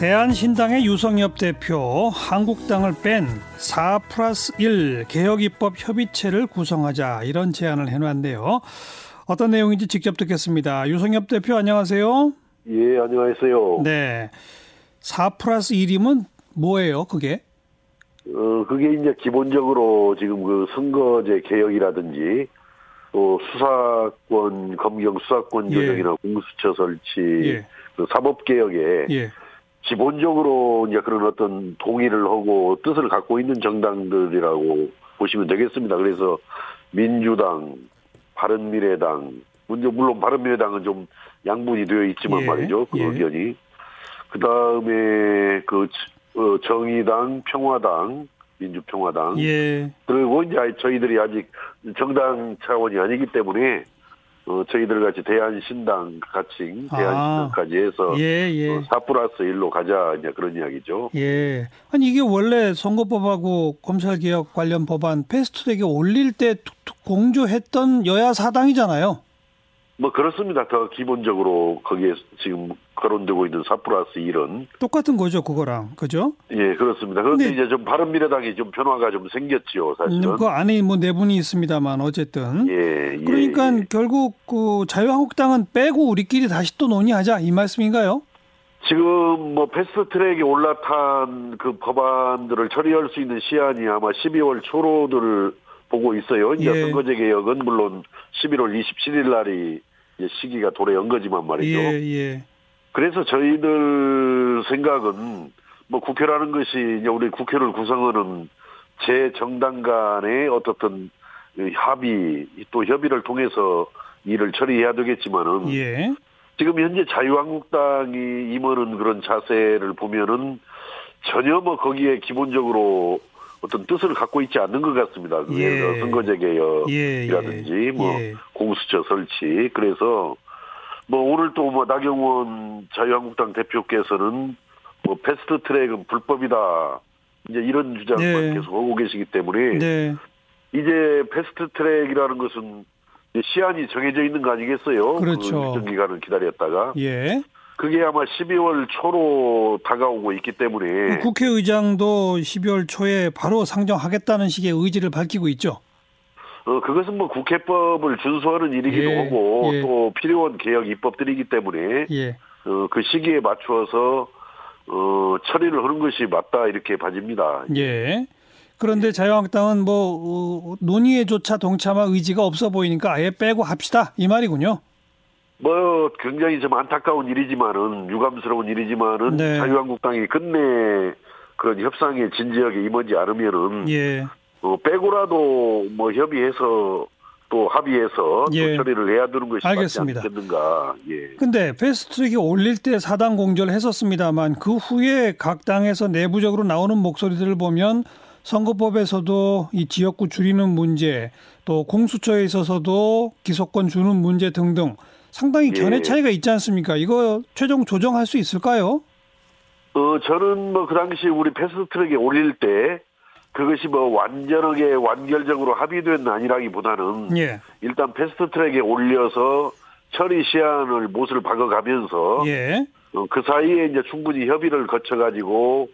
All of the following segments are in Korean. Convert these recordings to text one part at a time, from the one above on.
대한신당의 유성엽 대표 한국당을 뺀 4 플러스 1 개혁입법 협의체를 구성하자 이런 제안을 해놨네요. 어떤 내용인지 직접 듣겠습니다. 유성엽 대표 안녕하세요. 예, 안녕하세요. 네. 4 플러스 1이면 뭐예요, 그게? 어, 그게 이제 기본적으로 지금 그 선거제 개혁이라든지 또 수사권, 검경 수사권 예. 조정이나 공수처 설치, 예. 그 사법개혁에 예. 기본적으로 이제 그런 어떤 동의를 하고 뜻을 갖고 있는 정당들이라고 보시면 되겠습니다. 그래서 민주당, 바른미래당, 물론 바른미래당은 좀 양분이 되어 있지만 예, 말이죠. 그 예. 의견이. 그 다음에 그 어, 정의당, 평화당, 민주평화당 예. 그리고 이제 저희들이 아직 정당 차원이 아니기 때문에 어, 저희들 같이 대한신당 같이 아. 대한신당까지 해서 예, 예. 어, 4 플러스 1로 가자 이제 그런 이야기죠. 예. 아니 이게 원래 선거법하고 검찰개혁 관련 법안 패스트트랙에 올릴 때 툭툭 공조했던 여야 사당이잖아요. 뭐 그렇습니다. 더 기본적으로 거기에 지금 거론되고 있는 4 플러스 1은 똑같은 거죠, 그거랑. 그죠? 예 그렇습니다. 그런데 근데- 이제 좀 바른 미래당이 좀 변화가 좀 생겼지요 사실은. 그 안에 뭐 내분이 있습니다만 어쨌든. 예, 예, 그러니까 예. 결국 그 자유한국당은 빼고 우리끼리 다시 또 논의하자 이 말씀인가요? 지금 뭐 패스트트랙에 올라탄 그 법안들을 처리할 수 있는 시한이 아마 12월 초로들 보고 있어요. 이제 예. 선거제 개혁은 물론 11월 27일 날이 이제 시기가 도래 연 거지만 말이죠. 예, 예. 그래서 저희들 생각은 뭐 국회라는 것이 이제 우리 국회를 구성하는 제 정당 간의 어떻든 이 합의 또 협의를 통해서 일을 처리해야 되겠지만은 예. 지금 현재 자유한국당이 임하는 그런 자세를 보면은 전혀 뭐 거기에 기본적으로 어떤 뜻을 갖고 있지 않는 것 같습니다. 그 예. 선거제 예, 개혁이라든지 예. 뭐 예. 공수처 설치 그래서 뭐 오늘 또 뭐 나경원 자유한국당 대표께서는 뭐 패스트 트랙은 불법이다 이제 이런 주장만 네. 계속 하고 계시기 때문에 네. 이제 패스트 트랙이라는 것은 시한이 정해져 있는 거 아니겠어요? 그렇죠. 그 일정 기간을 기다렸다가 예. 그게 아마 12월 초로 다가오고 있기 때문에 그 국회의장도 12월 초에 바로 상정하겠다는 식의 의지를 밝히고 있죠. 어, 그것은 뭐 국회법을 준수하는 일이기도 예, 하고 예. 또 필요한 개혁 입법들이기 때문에 예. 어, 그 시기에 맞추어서 어, 처리를 하는 것이 맞다 이렇게 봐집니다. 예. 그런데 자유한국당은 뭐 어, 논의에조차 동참할 의지가 없어 보이니까 아예 빼고 합시다 이 말이군요. 뭐 굉장히 좀 안타까운 일이지만은 유감스러운 일이지만은 네. 자유한국당이 끝내 그런 협상에 진지하게 임하지 않으면은 예. 어, 빼고라도 뭐 협의해서 또 합의해서 예. 또 처리를 해야 되는 것이 알겠습니다. 맞지 않겠는가. 예. 근데 패스트트랙에 올릴 때 사당 공조를 했었습니다만 그 후에 각 당에서 내부적으로 나오는 목소리들을 보면 선거법에서도 이 지역구 줄이는 문제 또 공수처에 있어서도 기소권 주는 문제 등등 상당히 예. 견해 차이가 있지 않습니까? 이거 최종 조정할 수 있을까요? 어, 저는 뭐 그 당시 우리 패스트트랙에 올릴 때 그것이 뭐 완전하게 완결적으로 합의된 아니라기보다는 예. 일단 패스트트랙에 올려서 처리 시한을 못을 박아가면서 예. 어, 그 사이에 이제 충분히 협의를 거쳐가지고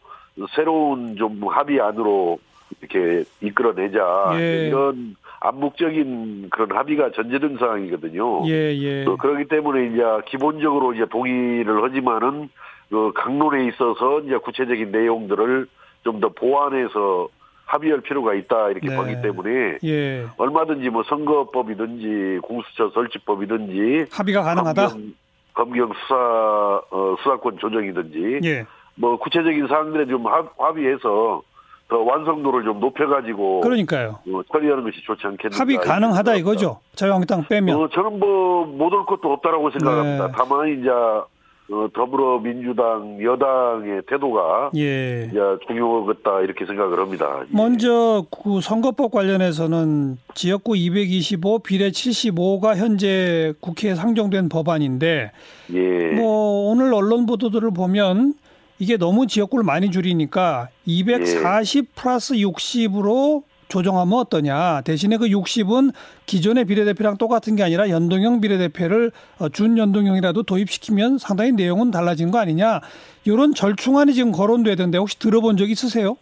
새로운 좀 합의 안으로 이렇게 이끌어내자 예. 이런 암묵적인 그런 합의가 전제된 상황이거든요. 예, 예. 어, 그렇기 때문에 이제 기본적으로 이제 동의를 하지만은 그 강론에 있어서 이제 구체적인 내용들을 좀 더 보완해서 합의할 필요가 있다 이렇게 네. 보기 때문에 예. 얼마든지 뭐 선거법이든지 공수처 설치법이든지 합의가 가능하다? 검경, 검경 수사 어, 수사권 조정이든지 예. 뭐 구체적인 사항들에 좀 합, 합의해서 더 완성도를 좀 높여가지고 그러니까요. 어, 처리하는 것이 좋지 않겠는가 합의 가능하다 이거죠. 자유한국당 빼면. 어, 저는 뭐 못 올 것도 없다라고 생각합니다. 네. 다만 이제 어, 더불어민주당 여당의 태도가 예. 이제 중요하겠다 이렇게 생각을 합니다. 예. 먼저 그 선거법 관련해서는 지역구 225 비례 75가 현재 국회에 상정된 법안인데 예. 뭐 오늘 언론 보도들을 보면 이게 너무 지역구를 많이 줄이니까 240 플러스 60으로 조정하면 어떠냐. 대신에 그 60은 기존의 비례대표랑 똑같은 게 아니라 연동형 비례대표를 어, 준연동형이라도 도입시키면 상당히 내용은 달라진 거 아니냐. 이런 절충안이 지금 거론되던데 혹시 들어본 적 있으세요?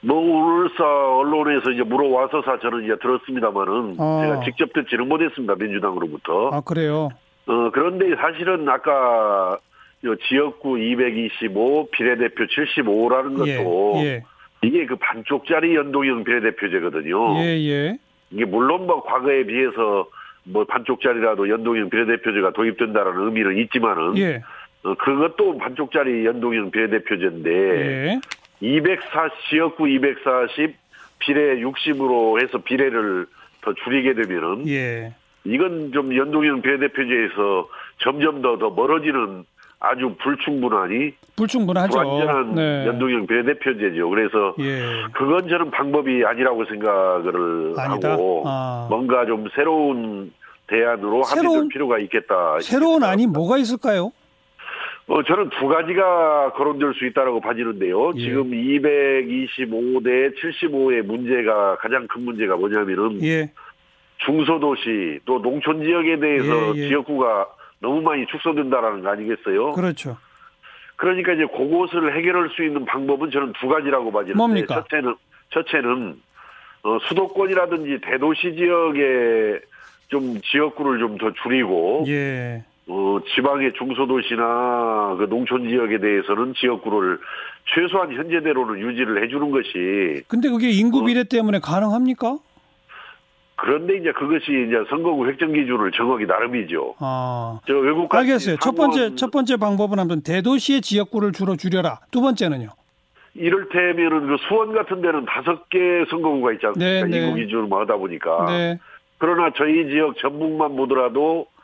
뭐 울사 언론에서 이제 물어와서사 저는 이제 들었습니다만은 어. 제가 직접 듣지는 못했습니다 민주당으로부터. 아 그래요. 어 그런데 사실은 아까 요 지역구 225 비례대표 75라는 것도 예, 이게 그 반쪽짜리 연동형 비례대표제거든요. 예, 예, 이게 물론 뭐 과거에 비해서 뭐 반쪽짜리라도 연동형 비례대표제가 도입된다라는 의미는 있지만은 예, 어, 그것도 반쪽짜리 연동형 비례대표제인데 예, 240 지역구 240 비례 60으로 해서 비례를 더 줄이게 되면은 예. 이건 좀 연동형 비례대표제에서 점점 더 더 멀어지는 아주 불충분하니 불충분하죠. 불완전한 네. 연동형 비례대표제죠. 그래서 예. 그건 저는 방법이 아니라고 생각을 아니다. 하고 아. 뭔가 좀 새로운 대안으로 합의될 필요가 있겠다. 새로운 안이 뭐가 있을까요? 어, 저는 두 가지가 거론될 수 있다고 봐지는데요. 예. 지금 225대 75의 문제가 가장 큰 문제가 뭐냐면은 예, 중소도시 또 농촌 지역에 대해서 예, 예. 지역구가 너무 많이 축소된다라는 거 아니겠어요? 그렇죠. 그러니까 이제 그것을 해결할 수 있는 방법은 저는 두 가지라고 봐지는데 뭡니까? 첫째는 첫째는 어, 수도권이라든지 대도시 지역에 좀 지역구를 좀 더 줄이고 예, 어, 지방의 중소도시나 그 농촌 지역에 대해서는 지역구를 최소한 현재대로는 유지를 해주는 것이 근데 그게 어. 인구 비례 때문에 가능합니까? 그런데 이제 그것이 이제 선거구 획정 기준을 정하기 나름이죠. 아, 저 외국 알겠어요. 첫 번째 첫 번째 방법은 아무튼 대도시의 지역구를 주로 줄여라. 두 번째는요. 이를테면은 그 수원 같은 데는 다섯 개 선거구가 있지 않습니까? 네, 네. 인구 기준으로 하다 보니까. 네, 그러나 저희 지역 전북만 보더라도 어,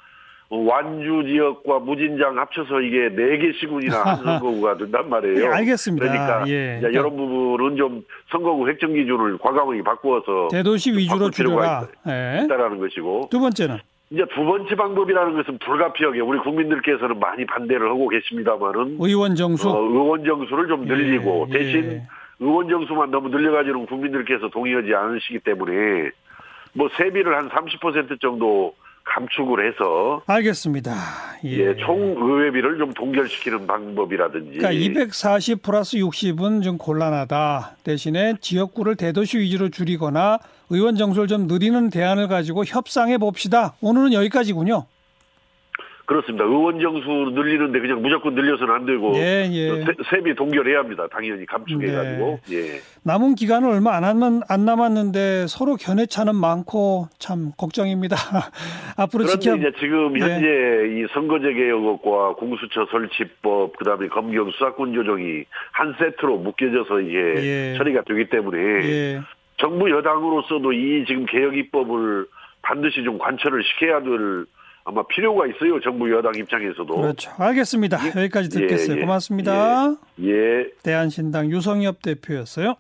완주 지역과 무진장 합쳐서 이게 네 개 시군이나 한 선거구가 된단 말이에요. 예, 알겠습니다. 그러니까 예. 이런 부분은 좀 선거구 획정 기준을 과감하게 바꾸어서 대도시 위주로 줄여라. 예. 있다라는 것이고 두 번째는 이제 두 번째 방법이라는 것은 불가피하게 우리 국민들께서는 많이 반대를 하고 계십니다만은 의원 정수. 어, 의원 정수를 좀 늘리고 예, 대신 예. 의원 정수만 너무 늘려가지고는 국민들께서 동의하지 않으시기 때문에 뭐 세비를 한 30% 정도 감축을 해서 알겠습니다. 예. 예, 총 의회비를 좀 동결시키는 방법이라든지 그러니까 240 플러스 60은 좀 곤란하다. 대신에 지역구를 대도시 위주로 줄이거나 의원 정수를 좀 늘리는 대안을 가지고 협상해 봅시다. 오늘은 여기까지군요. 그렇습니다. 의원 정수 늘리는데 그냥 무조건 늘려서는 안 되고 예, 예. 세, 세비 동결해야 합니다. 당연히 감축해가지고 예. 남은 기간은 얼마 안, 남은, 안 남았는데 서로 견해차는 많고 참 걱정입니다. 앞으로 그런데 지켜 이제 지금 예. 현재 이 선거제 개혁과 공수처 설치법 그다음에 검경 수사권 조정이 한 세트로 묶여져서 이제 예. 처리가 되기 때문에 예. 정부 여당으로서도 이 지금 개혁 입법을 반드시 좀 관철을 시켜야 될 아마 필요가 있어요. 정부 여당 입장에서도. 그렇죠. 알겠습니다. 여기까지 듣겠어요. 예, 예. 고맙습니다. 예. 대한신당 유성엽 대표였어요.